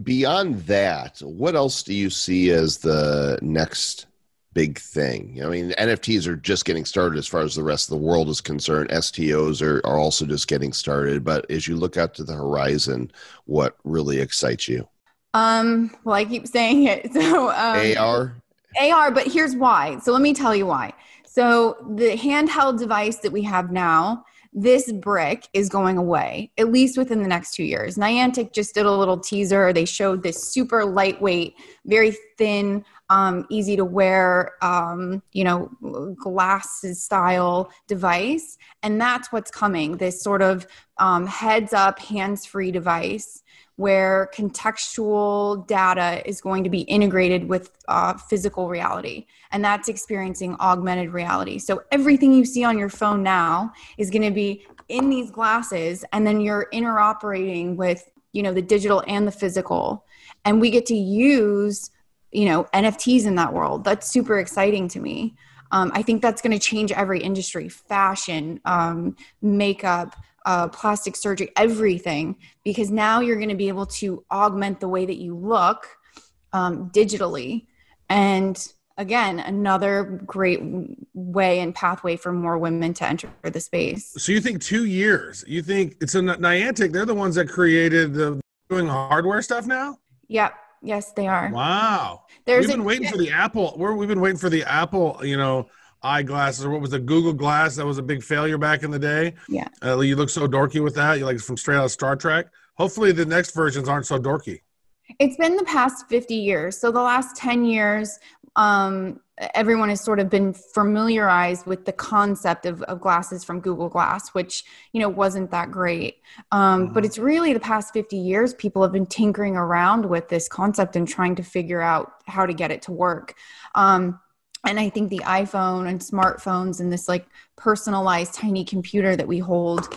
Speaker 1: Beyond that what else do you see as the next big thing. I mean, NFTs are just getting started as far as the rest of the world is concerned. STOs are, are also just getting started. But as you look out to the horizon, what really excites you?
Speaker 4: Um, well, I keep saying it. So um,
Speaker 1: AR.
Speaker 4: AR, but here's why. So let me tell you why. So the handheld device that we have now, this brick is going away, at least within the next two years. Niantic just did a little teaser. They showed this super lightweight, very thin, um, easy to wear, um, you know, glasses style device. And that's what's coming this sort of um, heads up, hands free device where contextual data is going to be integrated with uh, physical reality. And that's experiencing augmented reality. So everything you see on your phone now is going to be in these glasses and then you're interoperating with you know the digital and the physical. And we get to use you know nfts in that world that's super exciting to me um, i think that's going to change every industry fashion um, makeup uh, plastic surgery, everything, because now you're going to be able to augment the way that you look um, digitally. And again, another great way and pathway for more women to enter the space.
Speaker 3: So you think two years? You think it's a Niantic? They're the ones that created the doing hardware stuff now.
Speaker 4: Yep. Yes, they are.
Speaker 3: Wow.
Speaker 4: There's
Speaker 3: we've been
Speaker 4: a-
Speaker 3: waiting for the Apple. We're, we've been waiting for the Apple. You know, eyeglasses or what was the Google Glass that was a big failure back in the day.
Speaker 4: Yeah.
Speaker 3: Uh, you look so dorky with that. You like from straight out of Star Trek. Hopefully, the next versions aren't so dorky.
Speaker 4: It's been the past 50 years. So the last 10 years, um, everyone has sort of been familiarized with the concept of, of glasses from Google Glass, which, you know, wasn't that great. Um, But it's really the past 50 years, people have been tinkering around with this concept and trying to figure out how to get it to work. Um, and I think the iPhone and smartphones and this like personalized tiny computer that we hold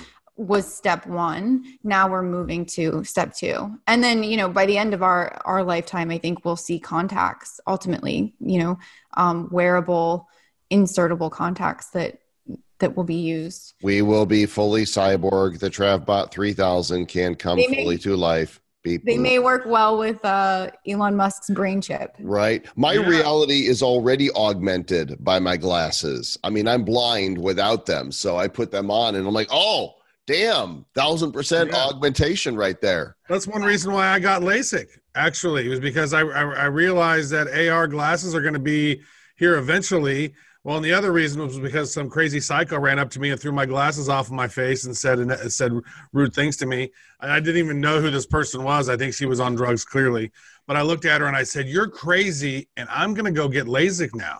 Speaker 4: was step one now we're moving to step two and then you know by the end of our our lifetime i think we'll see contacts ultimately you know um, wearable insertable contacts that that will be used
Speaker 1: We will be fully cyborg. The Travbot 3000 can come
Speaker 4: may-
Speaker 1: fully to life. Beep,
Speaker 4: they may work well with uh, elon musk's brain chip
Speaker 1: Right. My
Speaker 3: Yeah.
Speaker 1: reality is already augmented by my glasses. I mean, I'm blind without them. So I put them on and I'm like, oh, damn, thousand percent
Speaker 3: Yeah.
Speaker 1: augmentation right there.
Speaker 3: That's one reason why I got LASIK. Actually, it was because I I, I realized that AR glasses are going to be here eventually. Well, and the other reason was because some crazy psycho ran up to me and threw my glasses off of my face and said and said rude things to me. And I didn't even know who this person was. I think she was on drugs clearly. But I looked at her and I said, "You're crazy, and I'm going to go get LASIK now."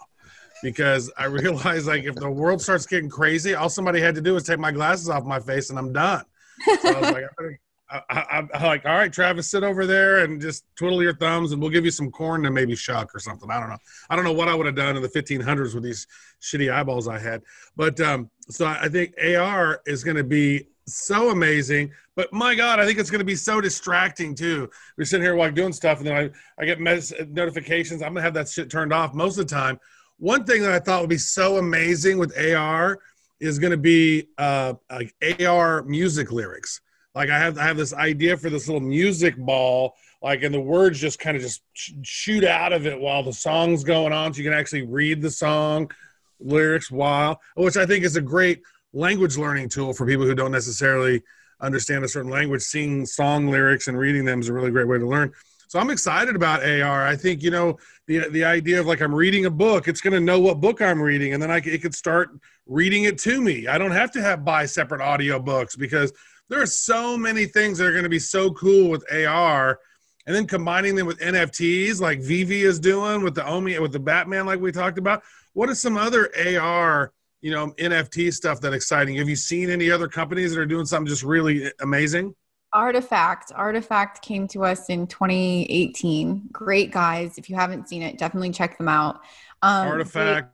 Speaker 3: Because I realized, like, if the world starts getting crazy, all somebody had to do was take my glasses off my face, and I'm done. So I was like, I better- I, I, I'm like, all right, Travis, sit over there and just twiddle your thumbs, and we'll give you some corn and maybe shuck or something. I don't know. I don't know what I would have done in the 1500s with these shitty eyeballs I had. But um, so I I think AR is going to be so amazing. But my God, I think it's going to be so distracting too. We're sitting here like doing stuff, and then I, I get mes- notifications. I'm going to have that shit turned off most of the time. One thing that I thought would be so amazing with AR is going to be uh, like AR music lyrics like I have I have this idea for this little music ball, like and the words just kind of just sh- shoot out of it while the song's going on, so you can actually read the song lyrics while, which I think is a great language learning tool for people who don't necessarily understand a certain language. Seeing song lyrics and reading them is a really great way to learn. So I'm excited about AR. I think you know the the idea of like I'm reading a book. It's going to know what book I'm reading, and then I it could start reading it to me. I don't have to have buy separate audio books because there are so many things that are going to be so cool with AR, and then combining them with NFTs like VeVe is doing with the Omi with the Batman, like we talked about. What is some other AR, you know, NFT stuff that exciting? Have you seen any other companies that are doing something just really amazing?
Speaker 4: Artifact. Artifact came to us in 2018. Great guys. If you haven't seen it, definitely check them out. Um,
Speaker 3: Artifact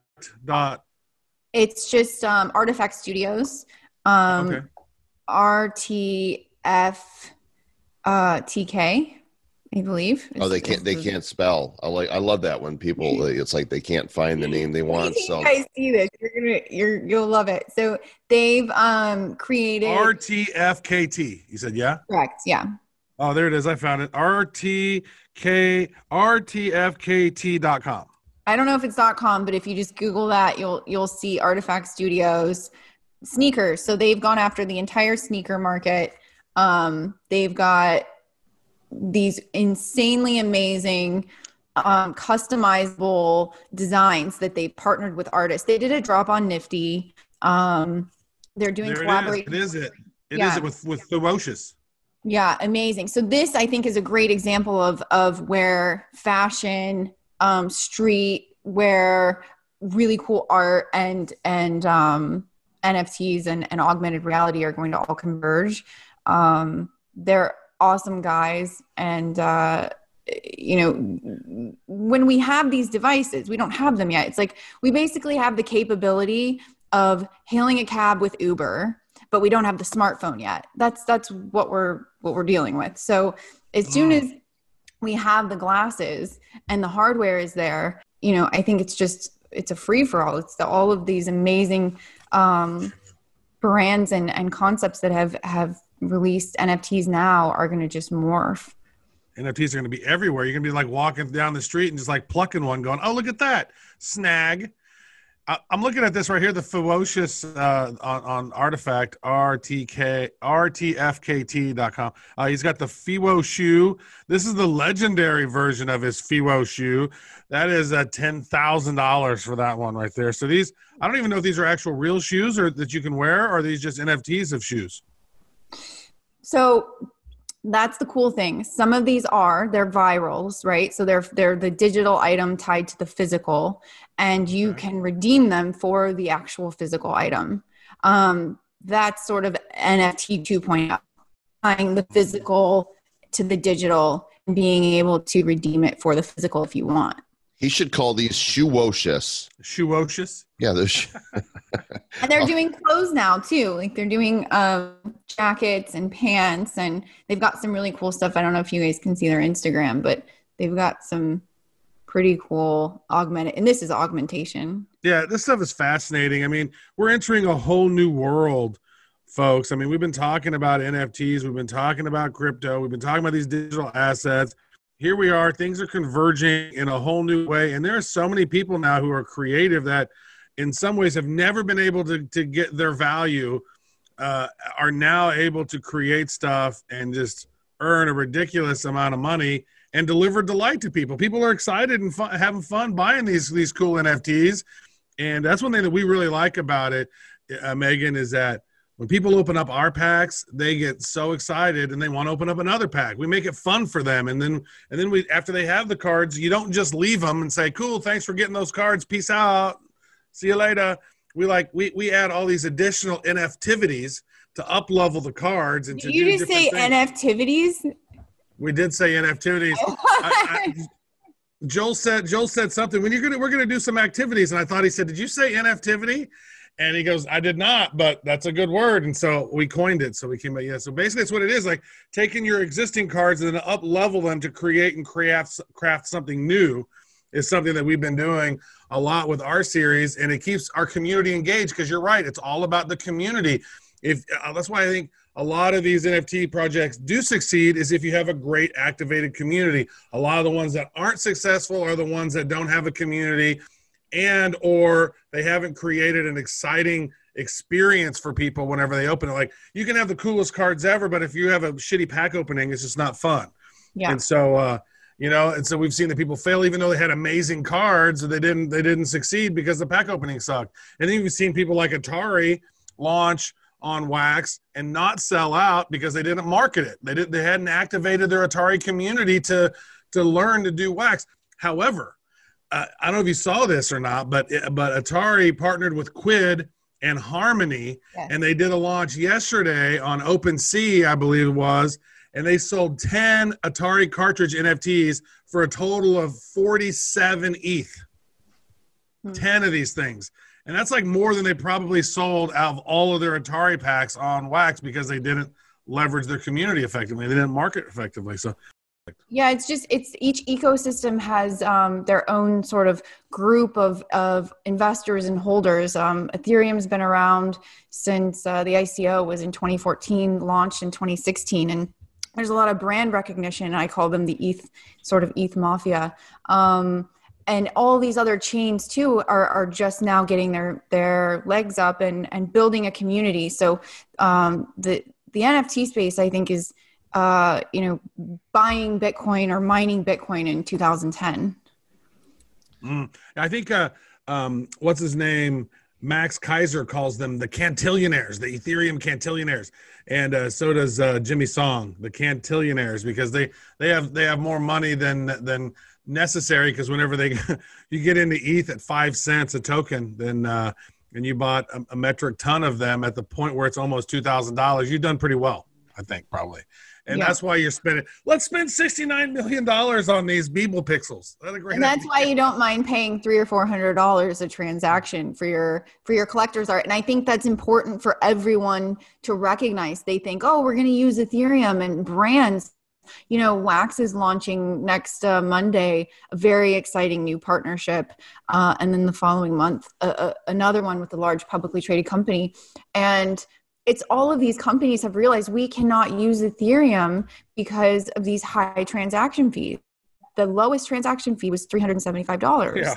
Speaker 3: dot.
Speaker 4: it's just um, Artifact Studios. Um,
Speaker 3: Okay.
Speaker 4: RTF uh, TK, I believe.
Speaker 1: Oh, they can't. They can't spell. I like. I love that when people. It's like they can't find the name they
Speaker 4: Wait
Speaker 1: want.
Speaker 4: till
Speaker 1: So
Speaker 4: I see this, you're gonna, you're, you'll love it. So they've um, created.
Speaker 3: RTFKT. You said yeah.
Speaker 4: correct. Yeah.
Speaker 3: Oh, there it is. I found it. RTK RTFKT.com.
Speaker 4: I don't know if it's dot .com, but if you just Google that, you'll you'll see Artifact Studios sneakers. So they've gone after the entire sneaker market. Um, they've got these insanely amazing um, customizable designs that they partnered with artists. They did a drop on Nifty. Um, they're doing
Speaker 3: There it is.
Speaker 4: collaboration.
Speaker 3: It is it. It is
Speaker 4: Yeah.
Speaker 3: it with with FEWOCiOUS.
Speaker 4: Yeah, amazing. So this I think is a great example of of where fashion, um, street, where really cool art and and um, NFTs and, and augmented reality are going to all converge. Um, they're awesome guys, and uh, you know, when we have these devices, we don't have them yet. It's like we basically have the capability of hailing a cab with Uber but we don't have the smartphone yet. That's that's what we're what we're dealing with. So as soon as we have the glasses and the hardware is there, you know, I think it's just it's a free for all. It's the, all of these amazing um, brands and and concepts that have have released NFTs now are going to just morph.
Speaker 3: NFTs are going to be everywhere. You're going to be like walking down the street and just like plucking one, going, "Oh, look at that snag." I- I'm looking at this right here, the FEWOCiOUS uh, on, on Artifact RTK RTFKT.com. Uh, he's got the FEWO shoe. This is the legendary version of his FEWO shoe. That is uh, ten thousand dollars for that one right there. So these, I don't even know if these are actual real shoes or that you can wear, or are these just NFTs of shoes?
Speaker 4: So that's the cool thing. Some of these are they're virals, right? So they're they're the digital item tied to the physical, and you
Speaker 3: Okay.
Speaker 4: can redeem them for the actual physical item. Um, that's sort of NFT 2.0, oh, tying the physical to the digital and being able to redeem it for the physical if you want.
Speaker 1: He should call these shoeocious.
Speaker 3: Shoeocious.
Speaker 1: Yeah, those.
Speaker 4: And they're doing clothes now too. Like they're doing um, jackets and pants, and they've got some really cool stuff. I don't know if you guys can see their Instagram, but they've got some pretty cool augmented. And this is augmentation.
Speaker 3: Yeah, this stuff is fascinating. I mean, we're entering a whole new world, folks. I mean, we've been talking about NFTs, we've been talking about crypto, we've been talking about these digital assets. Here we are, things are converging in a whole new way. And there are so many people now who are creative that, in some ways, have never been able to, to get their value, uh, are now able to create stuff and just earn a ridiculous amount of money and deliver delight to people. People are excited and fun, having fun buying these these cool NFTs, and that's one thing that we really like about it, uh, Megan, is that when people open up our packs, they get so excited and they want to open up another pack. We make it fun for them, and then and then we after they have the cards, you don't just leave them and say, "Cool, thanks for getting those cards. Peace out. See you later." We like we we add all these additional NFTivities to up level the cards and to
Speaker 4: Did you just say
Speaker 3: things.
Speaker 4: NFTivities?
Speaker 3: We did say NFTivities. I- I- Joel said Joel said something when you're gonna we're gonna do some activities, and I thought he said, "Did you say NFTivity?" And he goes, "I did not, but that's a good word." And so we coined it. So we came up, yeah. So basically, it's what it is like taking your existing cards and then up level them to create and craft craft something new is something that we've been doing a lot with our series, and it keeps our community engaged. Because you're right, it's all about the community. If uh, that's why I think a lot of these NFT projects do succeed is if you have a great activated community. A lot of the ones that aren't successful are the ones that don't have a community and or they haven't created an exciting experience for people whenever they open it. Like you can have the coolest cards ever, but if you have a shitty pack opening, it's just not fun.
Speaker 4: Yeah.
Speaker 3: And so uh you know, and so we've seen that people fail even though they had amazing cards, they didn't they didn't succeed because the pack opening sucked. And then you've seen people like Atari launch on wax and not sell out because they didn't market it. They didn't they hadn't activated their Atari community to to learn to do wax. However, uh, I don't know if you saw this or not, but but Atari partnered with Quid and Harmony,
Speaker 4: Yes.
Speaker 3: and they did a launch yesterday on OpenSea, I believe it was, and they sold 10 Atari cartridge NFTs for a total of 47 ETH.
Speaker 4: Hmm.
Speaker 3: 10 of these things. And that's like more than they probably sold out of all of their Atari packs on wax because they didn't leverage their community effectively. They didn't market effectively. So
Speaker 4: Yeah, it's just it's each ecosystem has um, their own sort of group of of investors and holders. Um, Ethereum's been around since uh, the ICO was in 2014, launched in 2016, and there's a lot of brand recognition. I call them the ETH sort of ETH mafia. Um, and all these other chains too are, are just now getting their their legs up and and building a community. So um, the the NFT space, I think, is uh, you know buying Bitcoin or mining Bitcoin in 2010.
Speaker 3: Mm. I think uh, um, what's his name? Max Keiser calls them the cantillionaires, the Ethereum cantillionaires, and uh, so does uh, Jimmy Song, the cantillionaires, because they they have they have more money than than necessary. Because whenever they you get into ETH at five cents a token, then uh, and you bought a, a metric ton of them at the point where it's almost two thousand dollars, you've done pretty well, I think probably and
Speaker 4: Yeah.
Speaker 3: that's why you're spending. Let's spend sixty nine million dollars on these Beeple pixels. That's a great.
Speaker 4: and that's
Speaker 3: idea.
Speaker 4: why you don't mind paying three or four hundred dollars a transaction for your for your collector's art and i think that's important for everyone to recognize they think oh we're going to use ethereum and brands you know wax is launching next uh, monday a very exciting new partnership uh, and then the following month uh, uh, another one with a large publicly traded company and it's all of these companies have realized we cannot use ethereum because of these high transaction fees. The lowest transaction fee was $375
Speaker 3: Yeah.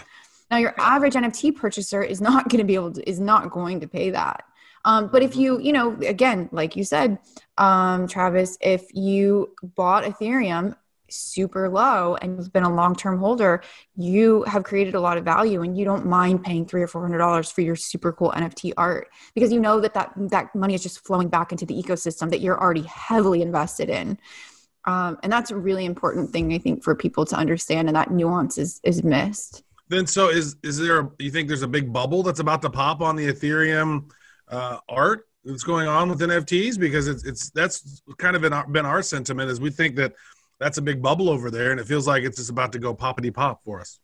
Speaker 4: now your average nft purchaser is not going to be able to is not going to pay that. Um, but if you you know again like you said um, travis if you bought ethereum super low and you've been a long-term holder you have created a lot of value and you don't mind paying three or four hundred dollars for your super cool nft art because you know that that that money is just flowing back into the ecosystem that you're already heavily invested in um, and that's a really important thing i think for people to understand and that nuance is is missed
Speaker 3: Then so is is there? A, you think there's a big bubble that's about to pop on the Ethereum uh, art that's going on with NFTs because it's it's that's kind of been our, been our sentiment is we think that that's a big bubble over there and it feels like it's just about to go poppity pop for us.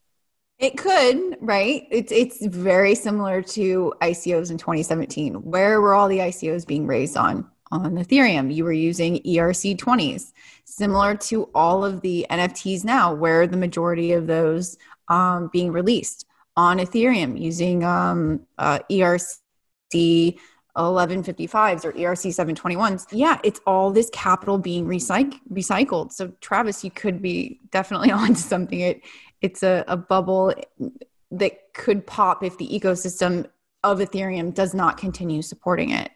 Speaker 4: It could, right? It's it's very similar to ICOs in 2017. Where were all the ICOs being raised on? On Ethereum, you were using E ERC20s, similar to all of the NFTs now, where the majority of those um, being released on Ethereum using um, uh, ERC 1155s or ERC 721s. Yeah, it's all this capital being recyc- recycled. So, Travis, you could be definitely onto something. It it's a, a bubble that could pop if the ecosystem of Ethereum does not continue supporting it.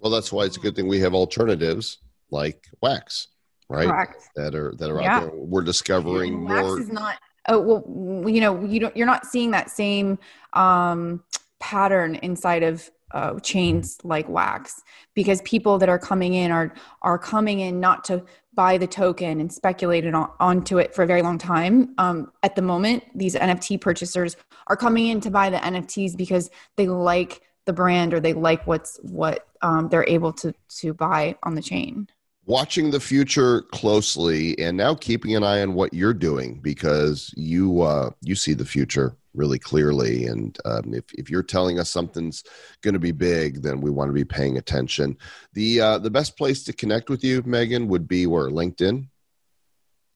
Speaker 1: Well, that's why it's a good thing we have alternatives like Wax, right?
Speaker 4: Correct.
Speaker 1: That are that are
Speaker 4: Yeah.
Speaker 1: out there. We're discovering
Speaker 4: Wax
Speaker 1: more.
Speaker 4: is not. Oh well, you know, you don't. You're not seeing that same um, pattern inside of uh, chains like Wax because people that are coming in are are coming in not to buy the token and speculate it on, onto it for a very long time. Um, at the moment, these NFT purchasers are coming in to buy the NFTs because they like the brand or they like what's what um, they're able to to buy on the chain.
Speaker 1: watching the future closely and now keeping an eye on what you're doing because you uh, you see the future really clearly and um, if, if you're telling us something's going to be big then we want to be paying attention the uh, the best place to connect with you megan would be where linkedin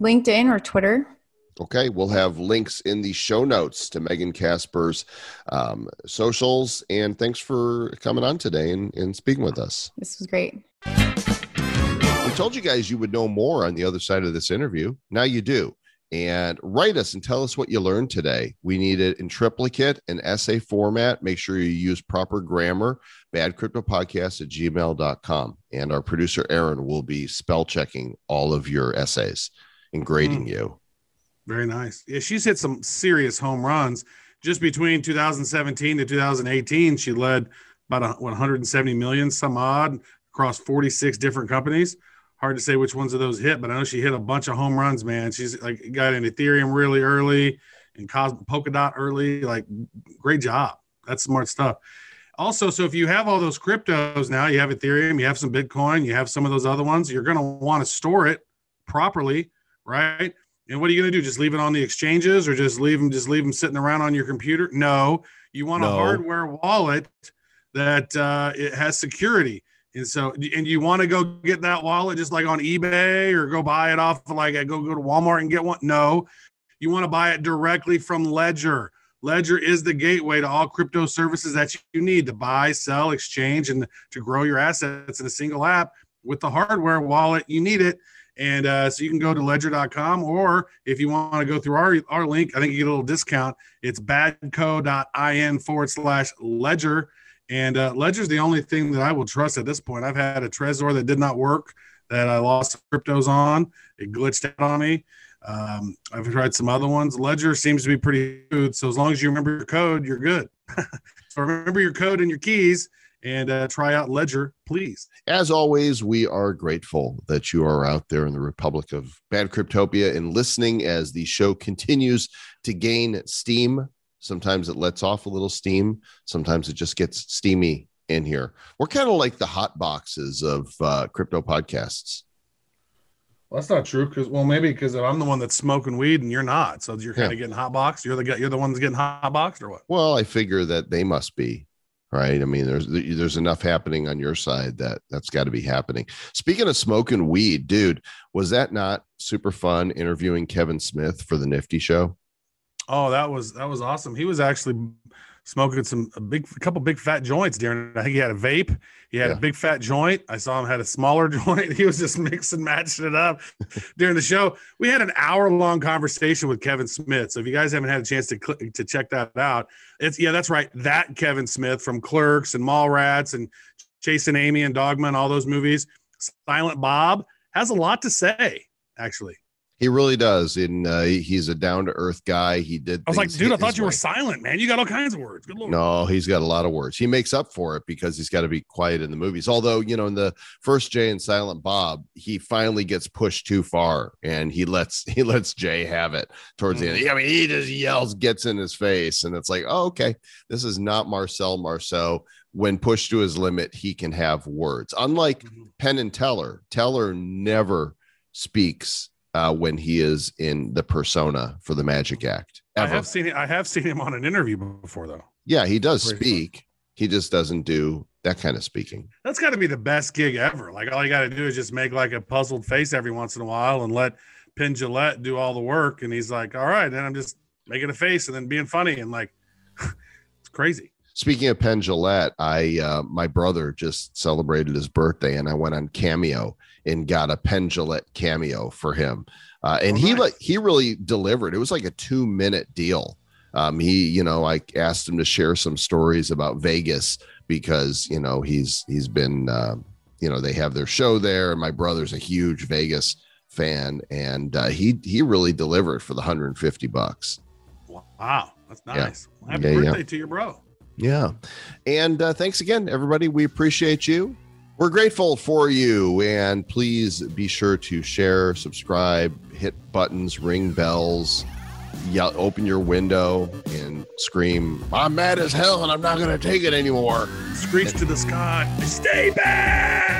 Speaker 4: LinkedIn or Twitter.
Speaker 1: okay we'll have links in the show notes to megan Kaspar's um, socials and thanks for coming on today and, and speaking with us
Speaker 4: This was great.
Speaker 1: We told you guys you would know more on the other side of this interview. Now you do. And write us and tell us what you learned today. We need it in triplicate and essay format. Make sure you use proper grammar. Badcryptopodcast at gmail.com. And our producer, Aaron, will be spell checking all of your essays and grading hmm. you.
Speaker 3: Very nice. Yeah, she's hit some serious home runs. Just between 2017 to 2018, she led about 170 million, some odd, across 46 different companies. Hard to say which ones of those hit, but I know she hit a bunch of home runs, man. She's like got an Ethereum really early and Cos- Polkadot early. Like, great job. That's smart stuff. Also, so if you have all those cryptos now, you have Ethereum, you have some Bitcoin, you have some of those other ones, you're going to want to store it properly, right? And what are you going to do? Just leave it on the exchanges or just leave them just leave them sitting around on your computer? No, you want a hardware wallet that uh, it has security. And so, and you want to go get that wallet just like on eBay or go buy it off like go go to Walmart and get one? No, you want to buy it directly from Ledger. Ledger is the gateway to all crypto services that you need to buy, sell, exchange, and to grow your assets in a single app. With the hardware wallet, you need it. And uh, so you can go to ledger.com, or if you want to go through our, our link, I think you get a little discount. It's badco.in forward slash ledger. And uh, Ledger's the only thing that I will trust at this point. I've had a Trezor that did not work, that I lost cryptos on. It glitched out on me. Um, I've tried some other ones. Ledger seems to be pretty good. So as long as you remember your code, you're good. so remember your code and your keys and uh, try out Ledger, please.
Speaker 1: As always, we are grateful that you are out there in the Republic of Bad Cryptopia and listening as the show continues to gain steam. Sometimes it lets off a little steam, sometimes it just gets steamy in here. We're kind of like the hot boxes of uh, crypto podcasts.
Speaker 3: Well, that's not true because well, maybe because I'm the one that's smoking weed and you're not, so you're kind
Speaker 1: Yeah.
Speaker 3: of getting hot boxed. You're the guy. You're the one that's getting hot boxed, or what?
Speaker 1: Well, I figure that they must be right. I mean, there's there's enough happening on your side that that's got to be happening. Speaking of smoking weed, dude, was that not super fun interviewing Kevin Smith for the Nifty Show?
Speaker 3: Oh, that was that was awesome. He was actually smoking some a big a couple big fat joints during. I think he had a vape. He had
Speaker 1: Yeah.
Speaker 3: a big fat joint. I saw him had a smaller joint. He was just mixing, matching it up during the show. We had an hour long conversation with Kevin Smith. So if you guys haven't had a chance to click to check that out, it's yeah, that's right. That Kevin Smith from Clerks and Mallrats and Chasing Amy and Dogma and all those movies. Silent Bob has a lot to say. Actually,
Speaker 1: He really does. And uh, he's a down to earth guy. He did.
Speaker 3: I was like, dude, I thought you were silent, man. You got all kinds of words. Good lord.
Speaker 1: No, he's got a lot of words. He makes up for it because he's got to be quiet in the movies. Although, you know, in the first Jay and Silent Bob, he finally gets pushed too far and he lets he lets Jay have it towards the end. I mean, he just yells, gets in his face, and it's like, oh, okay, this is not Marcel Marceau. When pushed to his limit, he can have words. Unlike
Speaker 3: Mhm.
Speaker 1: Penn and Teller, Teller never speaks uh, when he is in the persona for the Magic Act.
Speaker 3: I have seen I have seen him on an interview before though.
Speaker 1: Yeah, he does
Speaker 3: fun.
Speaker 1: speak. He just doesn't do that kind of speaking.
Speaker 3: That's got to be the best gig ever. Like all you got to do is just make like a puzzled face every once in a while and let Penn Jillette do all the work. And he's like, all right, then I'm just making a face and then being funny and like it's crazy.
Speaker 1: Speaking of Penn Jillette, I uh, my brother just celebrated his birthday, and I went on Cameo and got a Penn Jillette cameo for him. Uh, and
Speaker 3: Oh,
Speaker 1: he like he really delivered. It was like a two minute deal. Um, he, you know, I asked him to share some stories about Vegas because you know he's he's been, uh, you know, they have their show there, and my brother's a huge Vegas fan, and uh, he he really delivered for the 150 bucks.
Speaker 3: Wow, that's
Speaker 1: Yeah.
Speaker 3: nice. Happy
Speaker 1: Yeah, yeah.
Speaker 3: birthday to your bro.
Speaker 1: Yeah. And uh, thanks again, everybody. We appreciate you. We're grateful for you. And please be sure to share, subscribe, hit buttons, ring bells, yell, open your window, and scream, I'm mad as hell and I'm not going to take it anymore.
Speaker 3: Screech to the sky. Stay bad.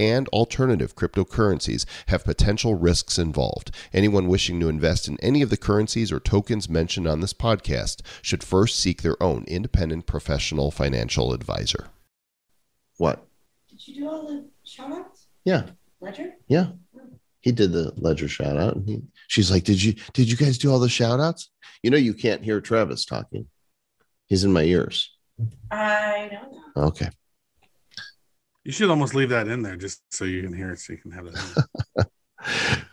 Speaker 1: and alternative cryptocurrencies have potential risks involved. Anyone wishing to invest in any of the currencies or tokens mentioned on this podcast should first seek their own independent professional financial advisor. What?
Speaker 5: Did you do all the shout outs?
Speaker 1: Yeah.
Speaker 5: Ledger?
Speaker 1: Yeah. He did the ledger shout out and he, she's like, Did you did you guys do all the shout outs? You know you can't hear Travis talking. He's in my ears.
Speaker 5: I don't know.
Speaker 1: Okay.
Speaker 3: You should almost leave that in there just so you can hear it, so you can have it.